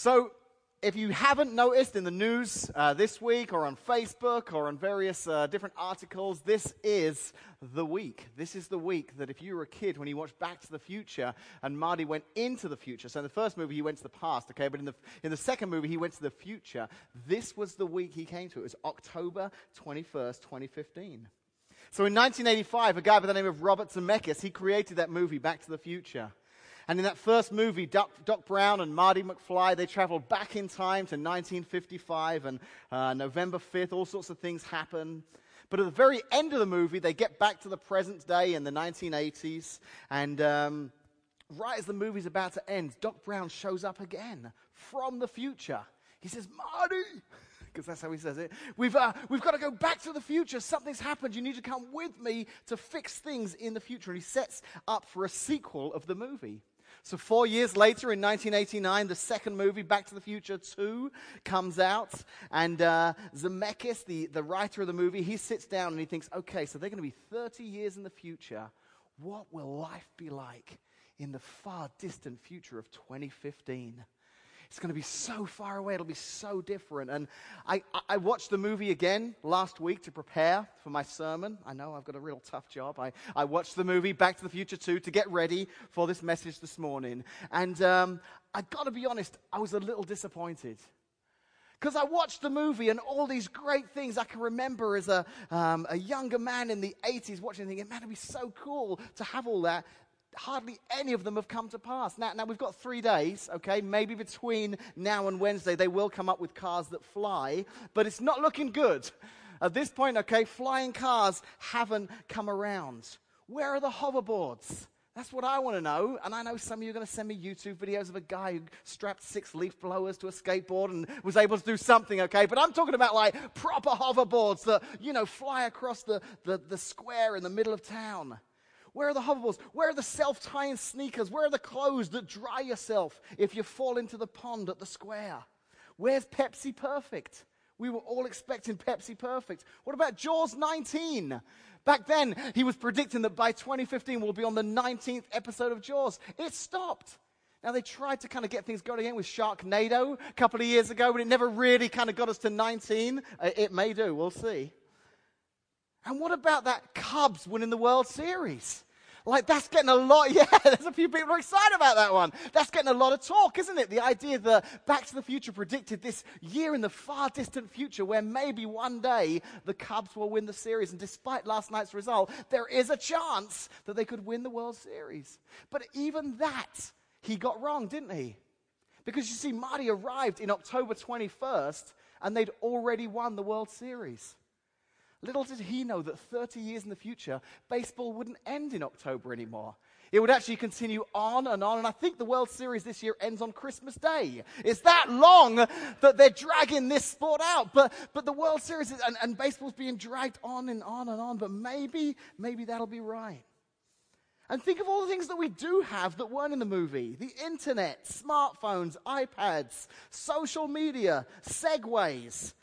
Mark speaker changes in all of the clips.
Speaker 1: So, if you haven't noticed in the news uh, this week or on Facebook or on various uh, different articles, this is the week. This is the week that if you were a kid when you watched Back to the Future and Marty went into the future, so in the first movie he went to the past, okay, but in the, in the second movie he went to the future, this was the week he came to. It was October 21st, 2015. So in 1985, a guy by the name of Robert Zemeckis, he created that movie, Back to the Future. And in that first movie, Doc, Doc, Brown and Marty McFly, they travel back in time to 1955 and uh, November 5th. All sorts of things happen. But at the very end of the movie, they get back to the present day in the 1980s. And um, right as the movie's about to end, Doc Brown shows up again from the future. He says, Marty, because that's how he says it. We've, uh, we've got to go back to the future. Something's happened. You need to come with me to fix things in the future. And he sets up for a sequel of the movie. So, four years later, in 1989, the second movie, Back to the Future 2, comes out. And uh, Zemeckis, the, the writer of the movie, he sits down and he thinks, okay, so they're going to be 30 years in the future. What will life be like in the far distant future of 2015? It's going to be so far away. It'll be so different. And I, I watched the movie again last week to prepare for my sermon. I know I've got a real tough job. I, I watched the movie Back to the Future 2 to get ready for this message this morning. And um, i got to be honest, I was a little disappointed. Because I watched the movie and all these great things I can remember as a, um, a younger man in the 80s watching thinking, man, it'd be so cool to have all that hardly any of them have come to pass. Now, now, we've got three days, okay? Maybe between now and Wednesday, they will come up with cars that fly, but it's not looking good. At this point, okay, flying cars haven't come around. Where are the hoverboards? That's what I want to know. And I know some of you are going to send me YouTube videos of a guy who strapped six leaf blowers to a skateboard and was able to do something, okay? But I'm talking about like proper hoverboards that, you know, fly across the, the, the square in the middle of town. Where are the hoverboards? Where are the self tying sneakers? Where are the clothes that dry yourself if you fall into the pond at the square? Where's Pepsi Perfect? We were all expecting Pepsi Perfect. What about Jaws 19? Back then, he was predicting that by 2015 we'll be on the 19th episode of Jaws. It stopped. Now, they tried to kind of get things going again with Sharknado a couple of years ago, but it never really kind of got us to 19. Uh, it may do, we'll see. And what about that Cubs winning the World Series? Like, that's getting a lot, yeah, there's a few people excited about that one. That's getting a lot of talk, isn't it? The idea that Back to the Future predicted this year in the far distant future where maybe one day the Cubs will win the series. And despite last night's result, there is a chance that they could win the World Series. But even that, he got wrong, didn't he? Because you see, Marty arrived in October 21st and they'd already won the World Series. Little did he know that 30 years in the future, baseball wouldn't end in October anymore. It would actually continue on and on. And I think the World Series this year ends on Christmas Day. It's that long that they're dragging this sport out. But, but the World Series is, and, and baseball's being dragged on and on and on. But maybe, maybe that'll be right. And think of all the things that we do have that weren't in the movie the internet, smartphones, iPads, social media, segways.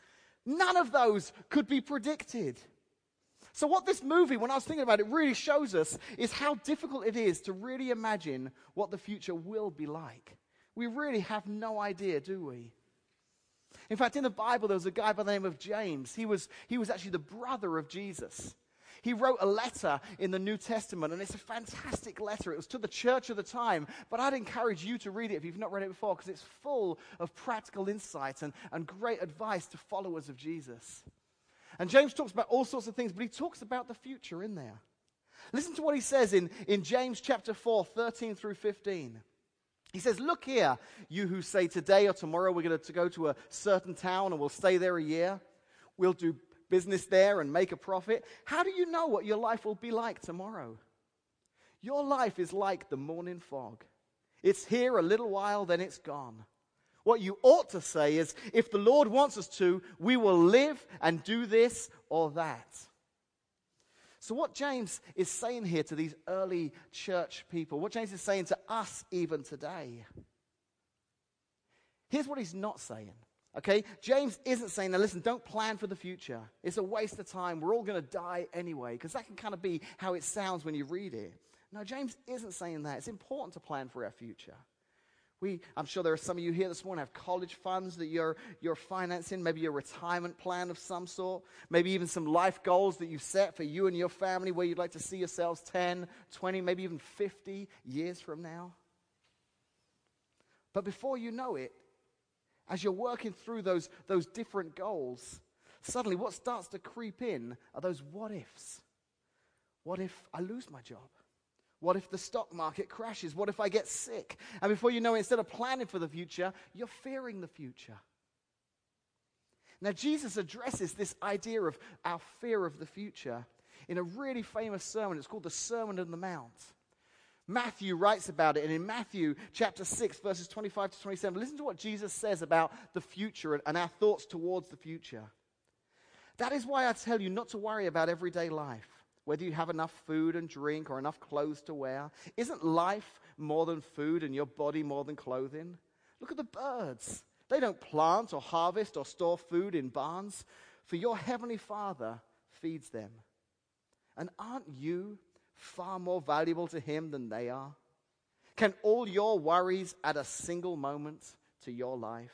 Speaker 1: None of those could be predicted. So, what this movie, when I was thinking about it, really shows us is how difficult it is to really imagine what the future will be like. We really have no idea, do we? In fact, in the Bible, there was a guy by the name of James. He was, he was actually the brother of Jesus. He wrote a letter in the New Testament, and it's a fantastic letter. It was to the church of the time, but I'd encourage you to read it if you've not read it before, because it's full of practical insight and, and great advice to followers of Jesus. And James talks about all sorts of things, but he talks about the future in there. Listen to what he says in, in James chapter 4, 13 through 15. He says, Look here, you who say today or tomorrow we're going to go to a certain town and we'll stay there a year. We'll do business there and make a profit, how do you know what your life will be like tomorrow? Your life is like the morning fog. It's here a little while, then it's gone. What you ought to say is, if the Lord wants us to, we will live and do this or that. So, what James is saying here to these early church people, what James is saying to us even today, here's what he's not saying. Okay? James isn't saying, now listen, don't plan for the future. It's a waste of time. We're all going to die anyway, because that can kind of be how it sounds when you read it. No, James isn't saying that. It's important to plan for our future. We, I'm sure there are some of you here this morning have college funds that you're, you're financing, maybe a retirement plan of some sort, maybe even some life goals that you've set for you and your family where you'd like to see yourselves 10, 20, maybe even 50 years from now. But before you know it, as you're working through those, those different goals, suddenly what starts to creep in are those what ifs. What if I lose my job? What if the stock market crashes? What if I get sick? And before you know it, instead of planning for the future, you're fearing the future. Now, Jesus addresses this idea of our fear of the future in a really famous sermon. It's called the Sermon on the Mount. Matthew writes about it, and in Matthew chapter 6, verses 25 to 27, listen to what Jesus says about the future and our thoughts towards the future. That is why I tell you not to worry about everyday life whether you have enough food and drink or enough clothes to wear. Isn't life more than food and your body more than clothing? Look at the birds. They don't plant or harvest or store food in barns, for your heavenly Father feeds them. And aren't you far more valuable to Him than they are? Can all your worries add a single moment to your life?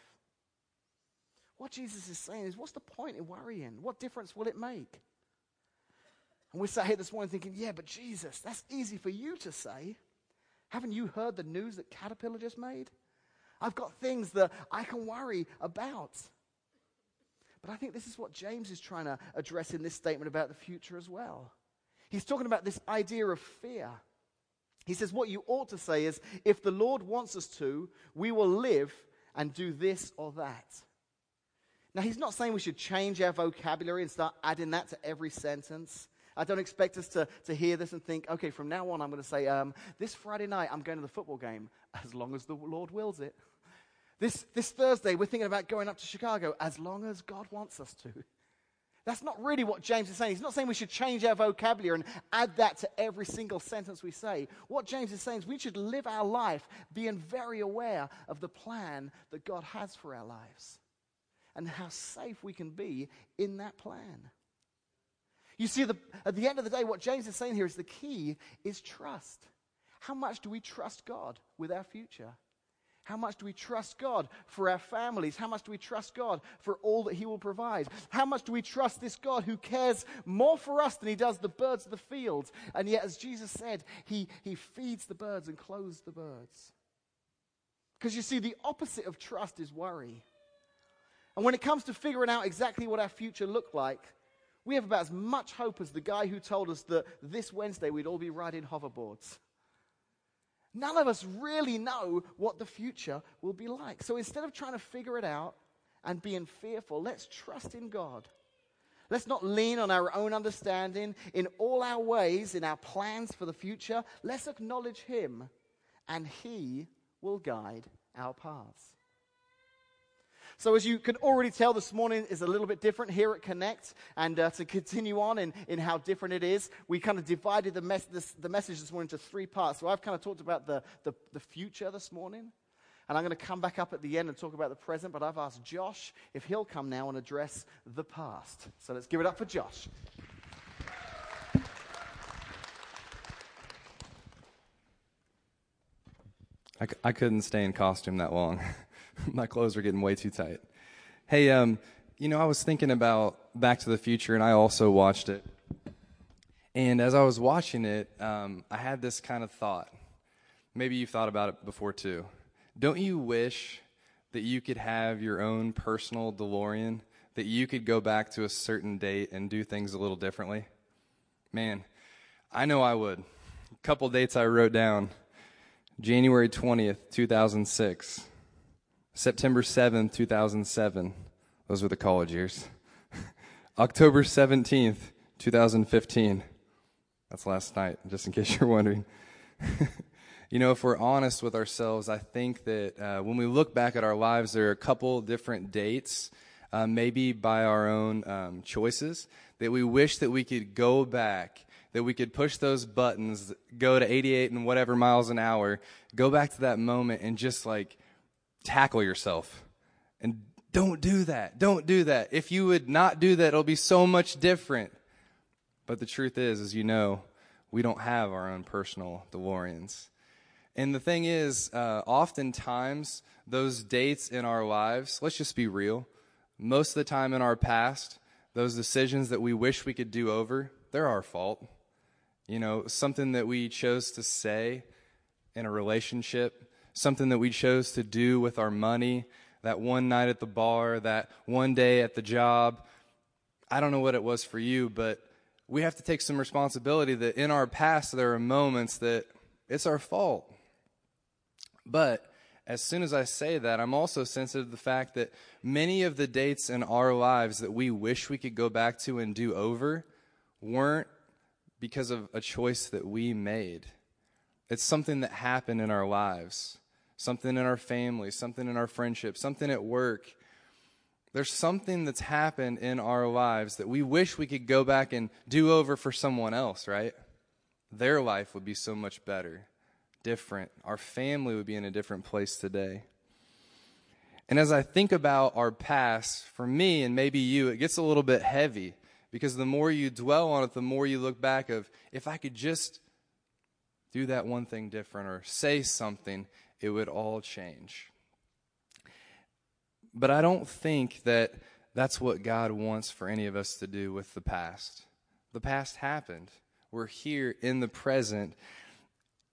Speaker 1: What Jesus is saying is, what's the point in worrying? What difference will it make? And we sat here this morning thinking, yeah, but Jesus, that's easy for you to say. Haven't you heard the news that Caterpillar just made? I've got things that I can worry about. But I think this is what James is trying to address in this statement about the future as well. He's talking about this idea of fear. He says, What you ought to say is, if the Lord wants us to, we will live and do this or that. Now, he's not saying we should change our vocabulary and start adding that to every sentence. I don't expect us to, to hear this and think, okay, from now on, I'm going to say, um, this Friday night, I'm going to the football game, as long as the Lord wills it. This, this Thursday, we're thinking about going up to Chicago, as long as God wants us to. That's not really what James is saying. He's not saying we should change our vocabulary and add that to every single sentence we say. What James is saying is we should live our life being very aware of the plan that God has for our lives and how safe we can be in that plan. You see, the, at the end of the day, what James is saying here is the key is trust. How much do we trust God with our future? How much do we trust God for our families? How much do we trust God for all that He will provide? How much do we trust this God who cares more for us than He does the birds of the fields? And yet, as Jesus said, He, he feeds the birds and clothes the birds. Because you see, the opposite of trust is worry. And when it comes to figuring out exactly what our future looked like, we have about as much hope as the guy who told us that this Wednesday we'd all be riding hoverboards. None of us really know what the future will be like. So instead of trying to figure it out and being fearful, let's trust in God. Let's not lean on our own understanding in all our ways, in our plans for the future. Let's acknowledge Him, and He will guide our paths. So, as you can already tell, this morning is a little bit different here at Connect. And uh, to continue on in, in how different it is, we kind of divided the, mes- this, the message this morning into three parts. So, I've kind of talked about the, the, the future this morning. And I'm going to come back up at the end and talk about the present. But I've asked Josh if he'll come now and address the past. So, let's give it up for Josh.
Speaker 2: I c- I couldn't stay in costume that long. my clothes are getting way too tight. Hey, um, you know, I was thinking about Back to the Future, and I also watched it. And as I was watching it, um, I had this kind of thought. Maybe you've thought about it before too. Don't you wish that you could have your own personal DeLorean, that you could go back to a certain date and do things a little differently? Man, I know I would. A couple dates I wrote down January 20th, 2006. September 7th, 2007. Those were the college years. October 17th, 2015. That's last night, just in case you're wondering. you know, if we're honest with ourselves, I think that uh, when we look back at our lives, there are a couple different dates, uh, maybe by our own um, choices, that we wish that we could go back, that we could push those buttons, go to 88 and whatever miles an hour, go back to that moment and just like tackle yourself. And don't do that. Don't do that. If you would not do that, it'll be so much different. But the truth is, as you know, we don't have our own personal DeLoreans. And the thing is, uh, oftentimes, those dates in our lives, let's just be real, most of the time in our past, those decisions that we wish we could do over, they're our fault. You know, something that we chose to say in a relationship, something that we chose to do with our money, that one night at the bar, that one day at the job. I don't know what it was for you, but we have to take some responsibility that in our past there are moments that it's our fault. But as soon as I say that, I'm also sensitive to the fact that many of the dates in our lives that we wish we could go back to and do over weren't because of a choice that we made. It's something that happened in our lives, something in our family, something in our friendship, something at work. There's something that's happened in our lives that we wish we could go back and do over for someone else, right? Their life would be so much better different. Our family would be in a different place today. And as I think about our past, for me and maybe you, it gets a little bit heavy because the more you dwell on it, the more you look back of if I could just do that one thing different or say something, it would all change. But I don't think that that's what God wants for any of us to do with the past. The past happened. We're here in the present.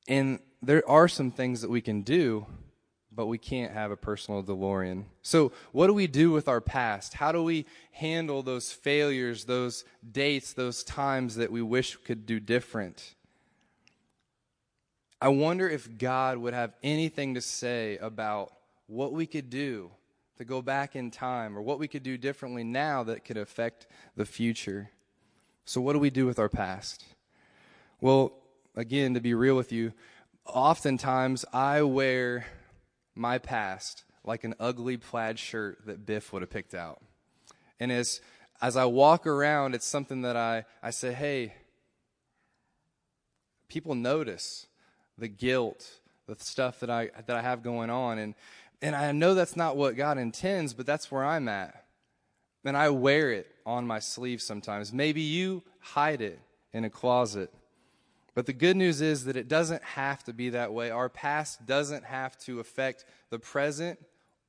Speaker 2: And there are some things that we can do, but we can't have a personal DeLorean. So, what do we do with our past? How do we handle those failures, those dates, those times that we wish could do different? I wonder if God would have anything to say about what we could do to go back in time or what we could do differently now that could affect the future. So, what do we do with our past? Well, again, to be real with you, oftentimes I wear my past like an ugly plaid shirt that Biff would have picked out. And as as I walk around, it's something that I, I say, hey, people notice the guilt, the stuff that I that I have going on. And and I know that's not what God intends, but that's where I'm at. And I wear it on my sleeve sometimes. Maybe you hide it in a closet. But the good news is that it doesn't have to be that way. Our past doesn't have to affect the present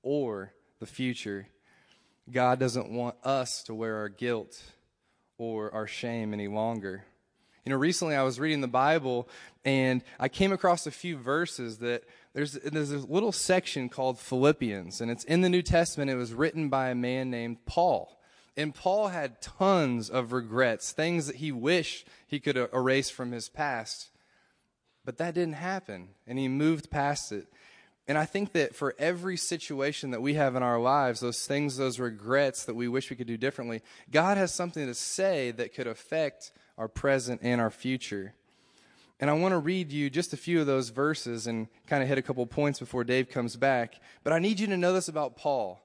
Speaker 2: or the future. God doesn't want us to wear our guilt or our shame any longer. You know, recently I was reading the Bible and I came across a few verses that there's, there's a little section called Philippians, and it's in the New Testament. It was written by a man named Paul. And Paul had tons of regrets, things that he wished he could er, erase from his past. But that didn't happen, and he moved past it. And I think that for every situation that we have in our lives, those things, those regrets that we wish we could do differently, God has something to say that could affect our present and our future. And I want to read you just a few of those verses and kind of hit a couple points before Dave comes back. But I need you to know this about Paul.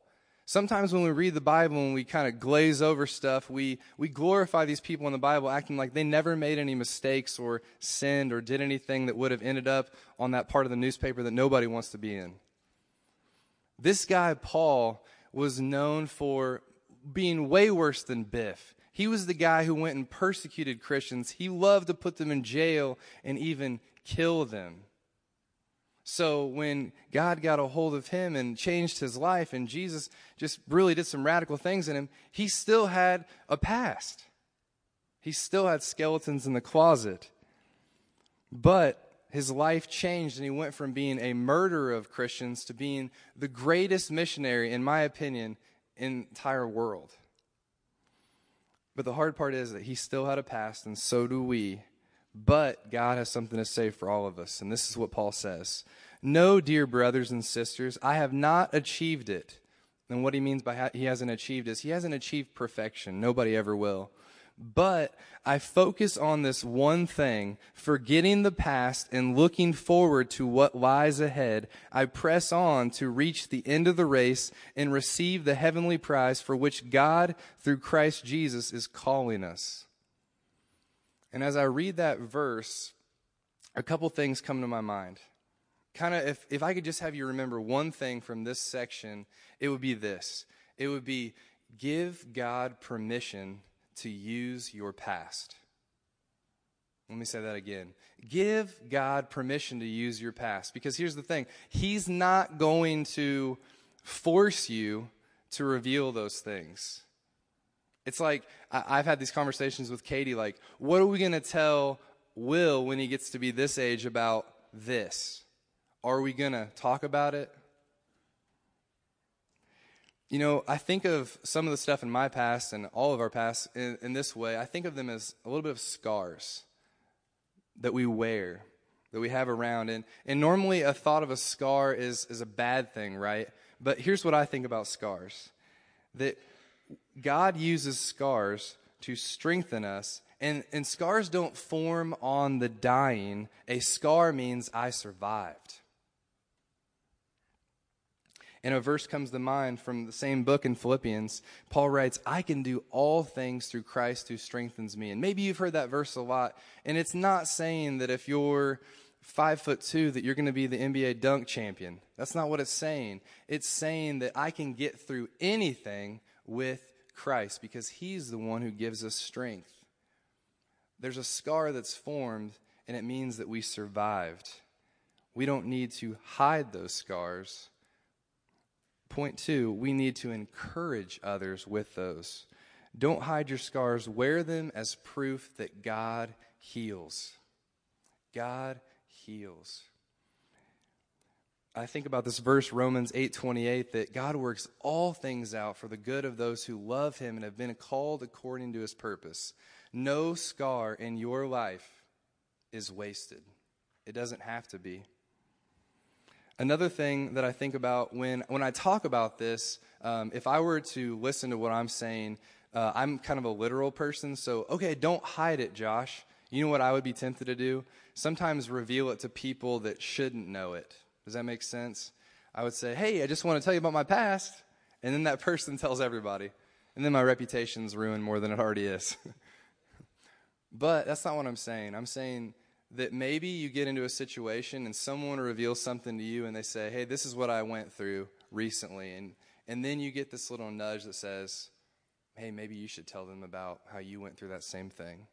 Speaker 2: Sometimes when we read the Bible and we kind of glaze over stuff, we, we glorify these people in the Bible acting like they never made any mistakes or sinned or did anything that would have ended up on that part of the newspaper that nobody wants to be in. This guy, Paul, was known for being way worse than Biff. He was the guy who went and persecuted Christians. He loved to put them in jail and even kill them. So when God got a hold of him and changed his life, and Jesus just really did some radical things in him, he still had a past. He still had skeletons in the closet. But his life changed, and he went from being a murderer of Christians to being the greatest missionary, in my opinion, in the entire world. But the hard part is that he still had a past, and so do we. But God has something to say for all of us. And this is what Paul says No, dear brothers and sisters, I have not achieved it. And what he means by ha- he hasn't achieved is he hasn't achieved perfection. Nobody ever will. But I focus on this one thing, forgetting the past and looking forward to what lies ahead. I press on to reach the end of the race and receive the heavenly prize for which God, through Christ Jesus, is calling us. And as I read that verse, a couple things come to my mind. Kind of, if, if I could just have you remember one thing from this section, it would be this it would be give God permission to use your past. Let me say that again. Give God permission to use your past. Because here's the thing He's not going to force you to reveal those things. It's like I've had these conversations with Katie like, what are we going to tell Will when he gets to be this age about this? Are we going to talk about it? You know, I think of some of the stuff in my past and all of our past in, in this way. I think of them as a little bit of scars that we wear, that we have around. And, and normally a thought of a scar is, is a bad thing, right? But here's what I think about scars that God uses scars to strengthen us. And, and scars don't form on the dying. A scar means I survived. And a verse comes to mind from the same book in Philippians. Paul writes, I can do all things through Christ who strengthens me. And maybe you've heard that verse a lot. And it's not saying that if you're five foot two that you're going to be the NBA dunk champion. That's not what it's saying. It's saying that I can get through anything with Christ because he's the one who gives us strength. There's a scar that's formed and it means that we survived. We don't need to hide those scars Point two, we need to encourage others with those. Don't hide your scars, wear them as proof that God heals. God heals. I think about this verse Romans 8:28 that God works all things out for the good of those who love him and have been called according to his purpose. No scar in your life is wasted. It doesn't have to be. Another thing that I think about when, when I talk about this, um, if I were to listen to what I'm saying, uh, I'm kind of a literal person. So, okay, don't hide it, Josh. You know what I would be tempted to do? Sometimes reveal it to people that shouldn't know it. Does that make sense? I would say, hey, I just want to tell you about my past. And then that person tells everybody. And then my reputation's ruined more than it already is. but that's not what I'm saying. I'm saying, that maybe you get into a situation and someone reveals something to you and they say, hey, this is what I went through recently. And, and then you get this little nudge that says, hey, maybe you should tell them about how you went through that same thing.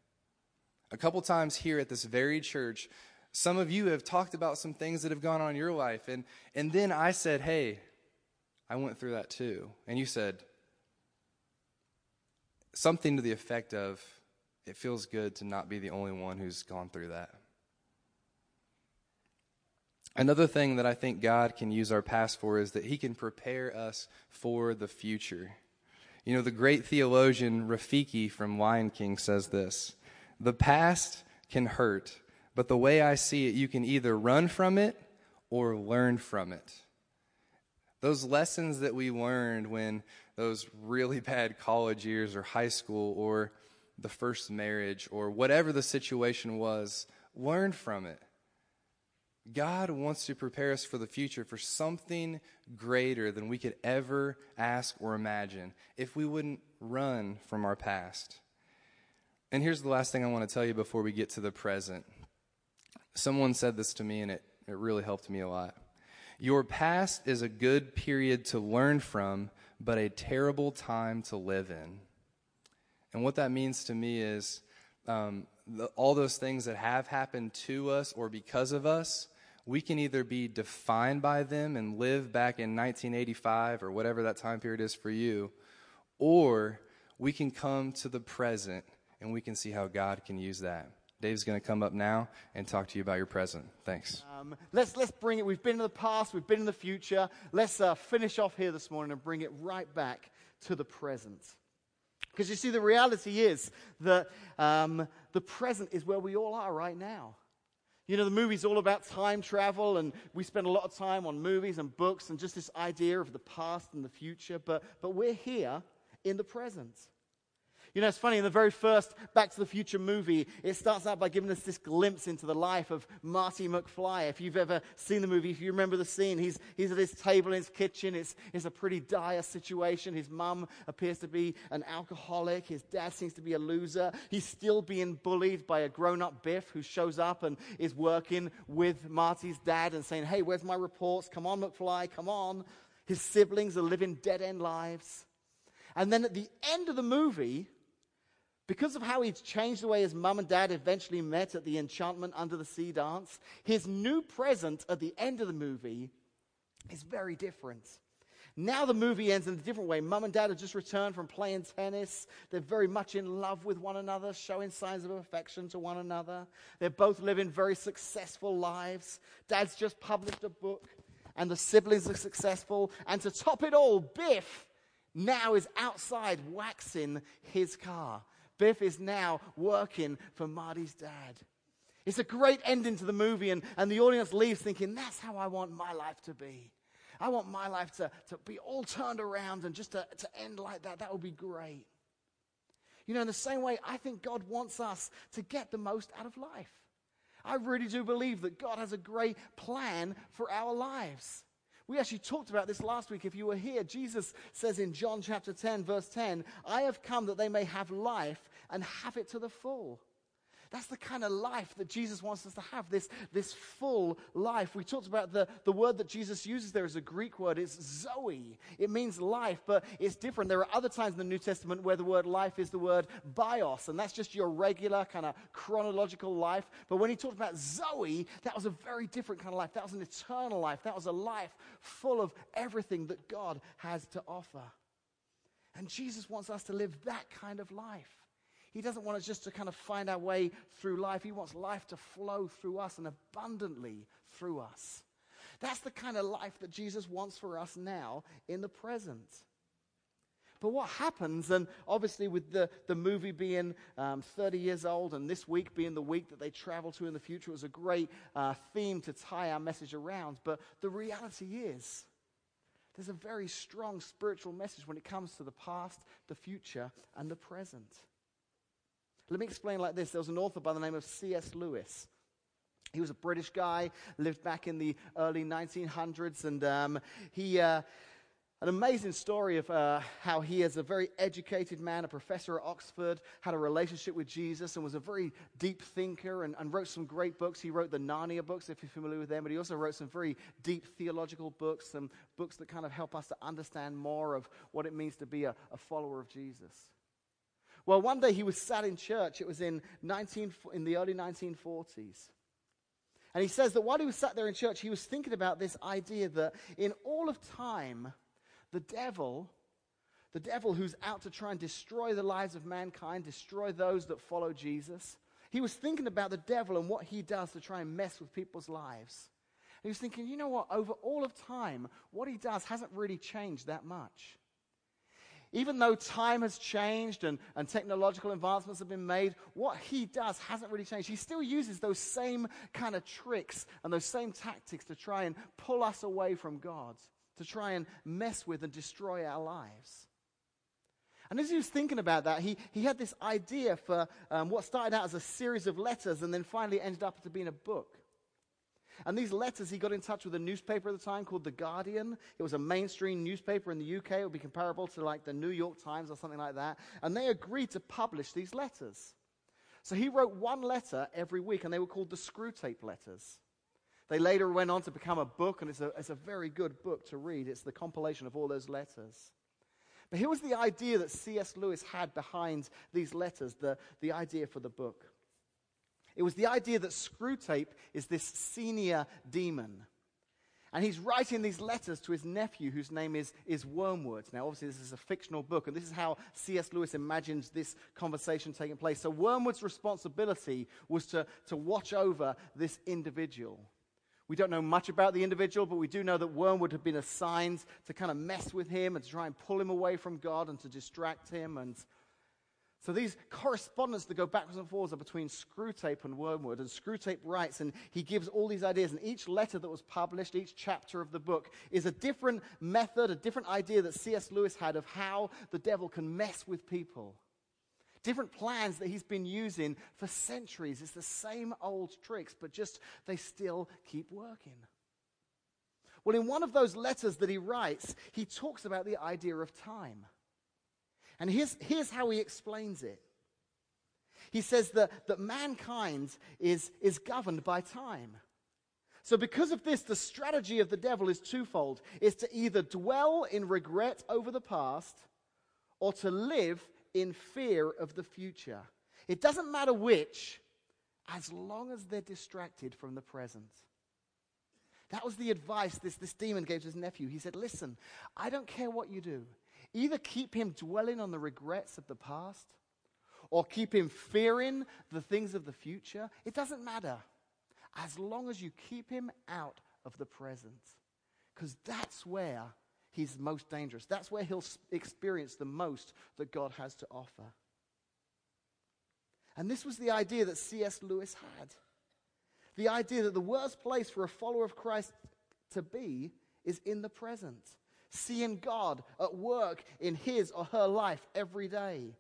Speaker 2: A couple times here at this very church, some of you have talked about some things that have gone on in your life. And, and then I said, hey, I went through that too. And you said something to the effect of, it feels good to not be the only one who's gone through that. Another thing that I think God can use our past for is that He can prepare us for the future. You know, the great theologian Rafiki from Lion King says this The past can hurt, but the way I see it, you can either run from it or learn from it. Those lessons that we learned when those really bad college years or high school or the first marriage or whatever the situation was, learn from it God wants to prepare us for the future for something greater than we could ever ask or imagine if we wouldn't run from our past. And here's the last thing I want to tell you before we get to the present. Someone said this to me, and it, it really helped me a lot. Your past is a good period to learn from, but a terrible time to live in. And what that means to me is um, the, all those things that have happened to us or because of us we can either be defined by them and live back in 1985 or whatever that time period is for you, or we can come to the present and we can see how God can use that. Dave's going to come up now and talk to you about your present. Thanks.
Speaker 1: Um, let's, let's bring it. We've been in the past, we've been in the future. Let's uh, finish off here this morning and bring it right back to the present. Because you see, the reality is that um, the present is where we all are right now. You know, the movie's all about time travel, and we spend a lot of time on movies and books and just this idea of the past and the future, but, but we're here in the present. You know, it's funny, in the very first Back to the Future movie, it starts out by giving us this glimpse into the life of Marty McFly. If you've ever seen the movie, if you remember the scene, he's, he's at his table in his kitchen. It's, it's a pretty dire situation. His mum appears to be an alcoholic. His dad seems to be a loser. He's still being bullied by a grown up Biff who shows up and is working with Marty's dad and saying, Hey, where's my reports? Come on, McFly, come on. His siblings are living dead end lives. And then at the end of the movie, Because of how he's changed the way his mum and dad eventually met at the enchantment under the sea dance, his new present at the end of the movie is very different. Now the movie ends in a different way. Mum and dad have just returned from playing tennis. They're very much in love with one another, showing signs of affection to one another. They're both living very successful lives. Dad's just published a book, and the siblings are successful. And to top it all, Biff now is outside waxing his car. Biff is now working for Marty's dad. It's a great ending to the movie, and, and the audience leaves thinking, that's how I want my life to be. I want my life to, to be all turned around and just to, to end like that. That would be great. You know, in the same way, I think God wants us to get the most out of life. I really do believe that God has a great plan for our lives. We actually talked about this last week if you were here. Jesus says in John chapter 10, verse 10, I have come that they may have life and have it to the full. That's the kind of life that Jesus wants us to have, this, this full life. We talked about the, the word that Jesus uses there is a Greek word. It's Zoe. It means life, but it's different. There are other times in the New Testament where the word life is the word bios, and that's just your regular kind of chronological life. But when he talked about Zoe, that was a very different kind of life. That was an eternal life. That was a life full of everything that God has to offer. And Jesus wants us to live that kind of life. He doesn't want us just to kind of find our way through life. He wants life to flow through us and abundantly through us. That's the kind of life that Jesus wants for us now in the present. But what happens, and obviously with the, the movie being um, 30 years old and this week being the week that they travel to in the future, it was a great uh, theme to tie our message around. But the reality is, there's a very strong spiritual message when it comes to the past, the future, and the present. Let me explain like this. There was an author by the name of C.S. Lewis. He was a British guy, lived back in the early 1900s, and um, he. Uh, an amazing story of uh, how he, as a very educated man, a professor at Oxford, had a relationship with Jesus and was a very deep thinker and, and, wrote some great books. He wrote the Narnia books, if you're familiar with them, but he also wrote some very deep theological books, some books that kind of help us to understand more of what it means to be a, a follower of Jesus. Well, one day he was sat in church. It was in, 19, in the early 1940s. And he says that while he was sat there in church, he was thinking about this idea that in all of time, the devil, the devil who's out to try and destroy the lives of mankind, destroy those that follow Jesus, he was thinking about the devil and what he does to try and mess with people's lives. he was thinking, you know what, over all of time, what he does hasn't really changed that much. Even though time has changed and, and technological advancements have been made, what he does hasn't really changed. He still uses those same kind of tricks and those same tactics to try and pull us away from God, to try and mess with and destroy our lives. And as he was thinking about that, he, he had this idea for um, what started out as a series of letters and then finally ended up to being a book. And these letters, he got in touch with a newspaper at the time called The Guardian. It was a mainstream newspaper in the UK. It would be comparable to like the New York Times or something like that. And they agreed to publish these letters. So he wrote one letter every week, and they were called the Screwtape Letters. They later went on to become a book, and it's a, it's a very good book to read. It's the compilation of all those letters. But here was the idea that C.S. Lewis had behind these letters, the, the idea for the book. It was the idea that Screwtape is this senior demon. And he's writing these letters to his nephew, whose name is, is Wormwood. Now, obviously, this is a fictional book, and this is how C.S. Lewis imagines this conversation taking place. So, Wormwood's responsibility was to, to watch over this individual. We don't know much about the individual, but we do know that Wormwood had been assigned to kind of mess with him and to try and pull him away from God and to distract him and so these correspondence that go backwards and forwards are between Screwtape and Wormwood. And Screwtape writes, and he gives all these ideas. And each letter that was published, each chapter of the book, is a different method, a different idea that C.S. Lewis had of how the devil can mess with people. Different plans that he's been using for centuries. It's the same old tricks, but just they still keep working. Well, in one of those letters that he writes, he talks about the idea of time. And here's, here's how he explains it. He says that, that mankind is, is governed by time. So, because of this, the strategy of the devil is twofold is to either dwell in regret over the past or to live in fear of the future. It doesn't matter which, as long as they're distracted from the present. That was the advice this, this demon gave to his nephew. He said, Listen, I don't care what you do. Either keep him dwelling on the regrets of the past or keep him fearing the things of the future. It doesn't matter as long as you keep him out of the present. Because that's where he's most dangerous. That's where he'll experience the most that God has to offer. And this was the idea that C.S. Lewis had. The idea that the worst place for a follower of Christ to be is in the present, seeing God at work in his or her life every day.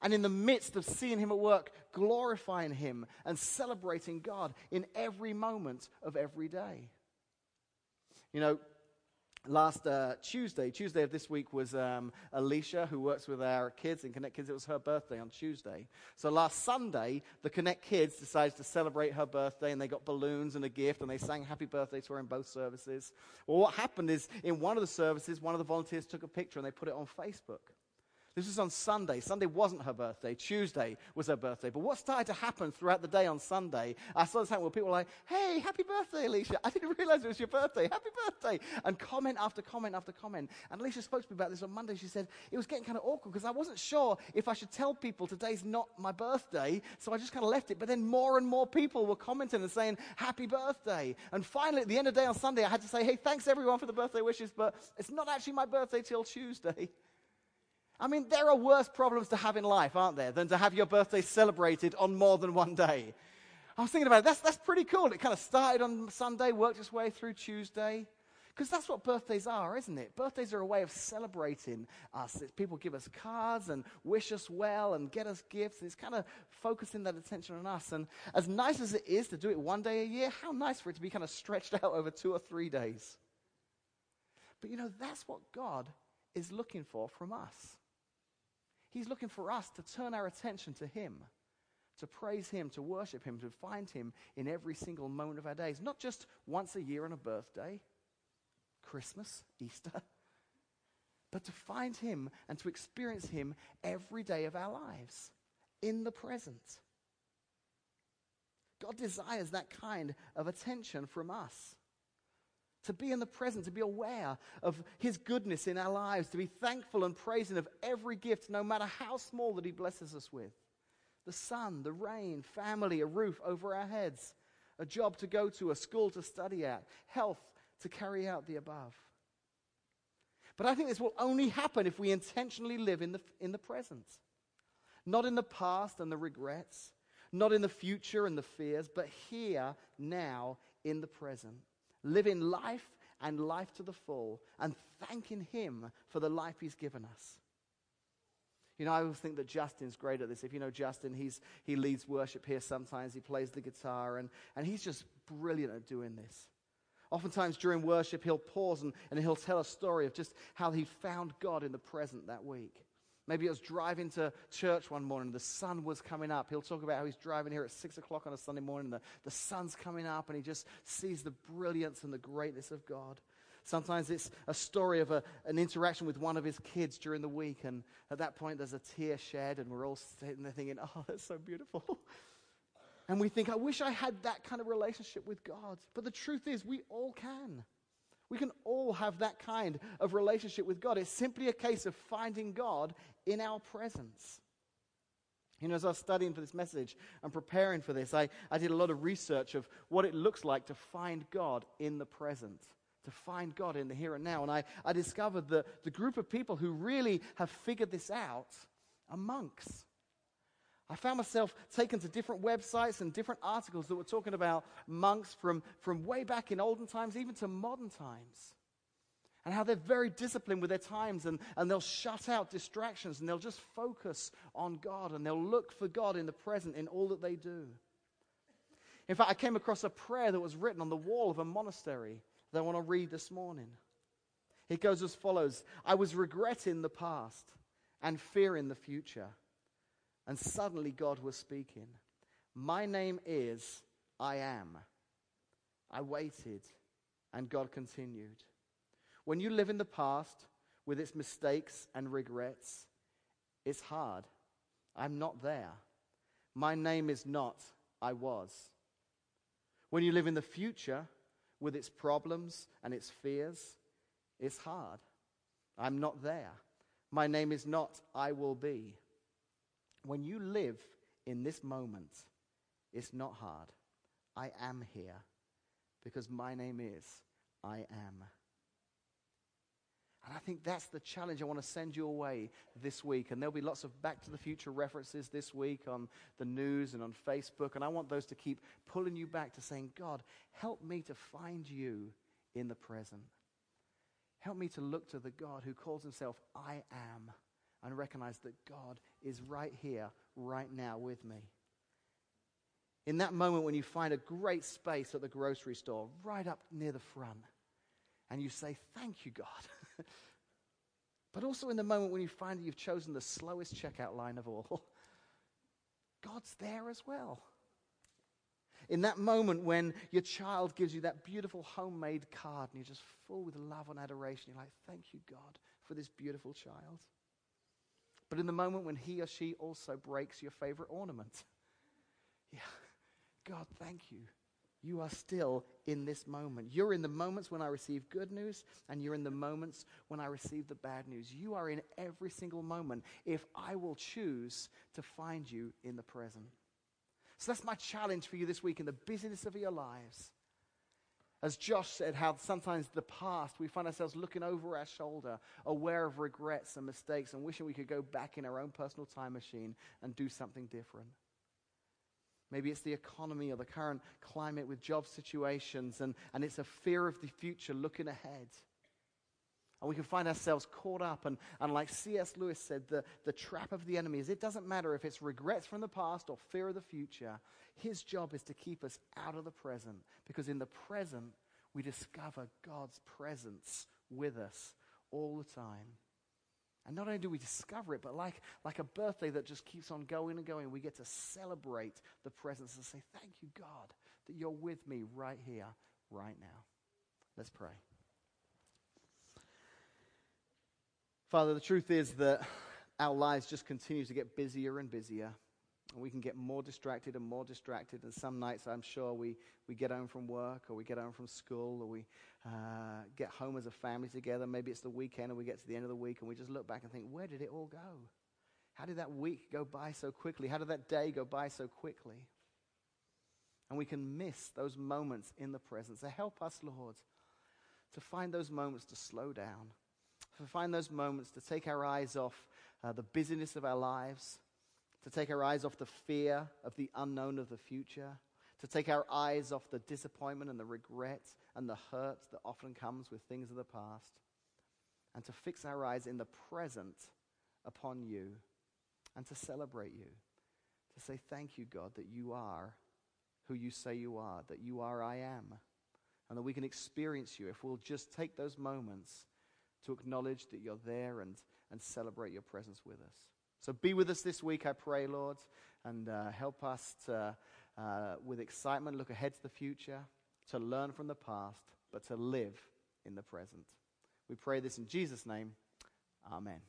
Speaker 1: And in the midst of seeing him at work, glorifying him and celebrating God in every moment of every day. You know, last uh, Tuesday, Tuesday of this week was um, Alicia, who works with our kids in Connect Kids. It was her birthday on Tuesday. So last Sunday, the Connect Kids decided to celebrate her birthday, and they got balloons and a gift, and they sang happy birthday to her in both services. Well, what happened is in one of the services, one of the volunteers took a picture and they put it on Facebook. This was on Sunday. Sunday wasn't her birthday. Tuesday was her birthday. But what started to happen throughout the day on Sunday, I saw this happen where people were like, hey, happy birthday, Alicia. I didn't realize it was your birthday. Happy birthday. And comment after comment after comment. And Alicia spoke to me about this on Monday. She said, it was getting kind of awkward because I wasn't sure if I should tell people today's not my birthday. So I just kind of left it. But then more and more people were commenting and saying, happy birthday. And finally, at the end of the day on Sunday, I had to say, hey, thanks everyone for the birthday wishes, but it's not actually my birthday till Tuesday. I mean, there are worse problems to have in life, aren't there, than to have your birthday celebrated on more than one day. I was thinking about it. That's, that's pretty cool. It kind of started on Sunday, worked its way through Tuesday. Because that's what birthdays are, isn't it? Birthdays are a way of celebrating us. It's people give us cards and wish us well and get us gifts. It's kind of focusing that attention on us. And as nice as it is to do it one day a year, how nice for it to be kind of stretched out over two or three days. But you know, that's what God is looking for from us. He's looking for us to turn our attention to Him, to praise Him, to worship Him, to find Him in every single moment of our days. Not just once a year on a birthday, Christmas, Easter, but to find Him and to experience Him every day of our lives in the present. God desires that kind of attention from us to be in the present, to be aware of His goodness in our lives, to be thankful and praising of every gift, no matter how small that He blesses us with the sun, the rain, family, a roof over our heads, a job to go to, a school to study at, health to carry out the above. But I think this will only happen if we intentionally live in the, in the present. Not in the past and the regrets, not in the future and the fears, but here, now, in the present living life and life to the full, and thanking Him for the life He's given us. You know, I always think that Justin's great at this. If you know Justin, he's, he leads worship here sometimes. He plays the guitar, and, and he's just brilliant at doing this. Oftentimes during worship, he'll pause and, and he'll tell a story of just how he found God in the present that week. Maybe it was driving to church one morning, the sun was coming up. He'll talk about how he's driving here at six o'clock on a Sunday morning, the, the sun's coming up, and he just sees the brilliance and the greatness of God. Sometimes it's a story of a, an interaction with one of his kids during the week, and at that point there's a tear shed, and we're all sitting there thinking, oh, that's so beautiful. and we think, I wish I had that kind of relationship with God. But the truth is, we all can. We can all have that kind of relationship with God. It's simply a case of finding God in our presence. You know, as I was studying for this message and preparing for this, I, I did a lot of research of what it looks like to find God in the present, to find God in the here and now. And I, I discovered that the group of people who really have figured this out are monks. I found myself taken to different websites and different articles that were talking about monks from, from way back in olden times, even to modern times. And how they're very disciplined with their times and, and they'll shut out distractions and they'll just focus on God and they'll look for God in the present in all that they do. In fact, I came across a prayer that was written on the wall of a monastery that I want to read this morning. It goes as follows I was regretting the past and fearing the future. And suddenly God was speaking. My name is I am. I waited, and God continued. When you live in the past with its mistakes and regrets, It's hard. I'm not there. My name is not I was. When you live in the future with its problems and its fears, it's hard. I'm not there. My name is not I will be. When you live in this moment, it's not hard. I am here because my name is I am. And I think that's the challenge I want to send you away this week. And there'll be lots of Back to the Future references this week on the news and on Facebook. And I want those to keep pulling you back to saying, God, help me to find you in the present. Help me to look to the God who calls himself I am and recognize that God is right here, right now with me. In that moment when you find a great space at the grocery store, right up near the front, and you say, Thank you, God. but also in the moment when you find that you've chosen the slowest checkout line of all, God's there as well. In that moment when your child gives you that beautiful homemade card and you're just full with love and adoration, you're like, Thank you, God, for this beautiful child. But in the moment when he or she also breaks your favorite ornament, yeah, God, thank you you are still in this moment. You're in the moments when I receive good news, and you're in the moments when I receive the bad news. You are in every single moment if I will choose to find you in the present. So that's my challenge for you this week in the busyness of your lives. As Josh said, how sometimes the past, we find ourselves looking over our shoulder, aware of regrets and mistakes, and wishing we could go back in our own personal time machine and do something different. Maybe it's the economy or the current climate with job situations, and, and it's a fear of the future looking ahead. And we can find ourselves caught up. And, and like C.S. Lewis said, the, the trap of the enemy is it doesn't matter if it's regrets from the past or fear of the future. His job is to keep us out of the present, because in the present, we discover God's presence with us all the time. And not only do we discover it, but like, like a birthday that just keeps on going and going, we get to celebrate the presence and say, Thank you, God, that you're with me right here, right now. Let's pray. Father, the truth is that our lives just continue to get busier and busier. And we can get more distracted and more distracted. And some nights, I'm sure, we, we get home from work or we get home from school or we uh, get home as a family together. Maybe it's the weekend and we get to the end of the week and we just look back and think, where did it all go? How did that week go by so quickly? How did that day go by so quickly? And we can miss those moments in the presence. So help us, Lord, to find those moments to slow down, to find those moments to take our eyes off uh, the busyness of our lives to take our eyes off the fear of the unknown of the future, to take our eyes off the disappointment and the regret and the hurt that often comes with things of the past, and to fix our eyes in the present upon you and to celebrate you, to say, Thank you, God, that you are who you say you are, that you are I am, and that we can experience you if we'll just take those moments to acknowledge that you're there and, and celebrate your presence with us. So be with us this week, I pray, Lord, and uh, help us to, uh, with excitement, look ahead to the future, to learn from the past, but to live in the present. We pray this in Jesus' name. Amen.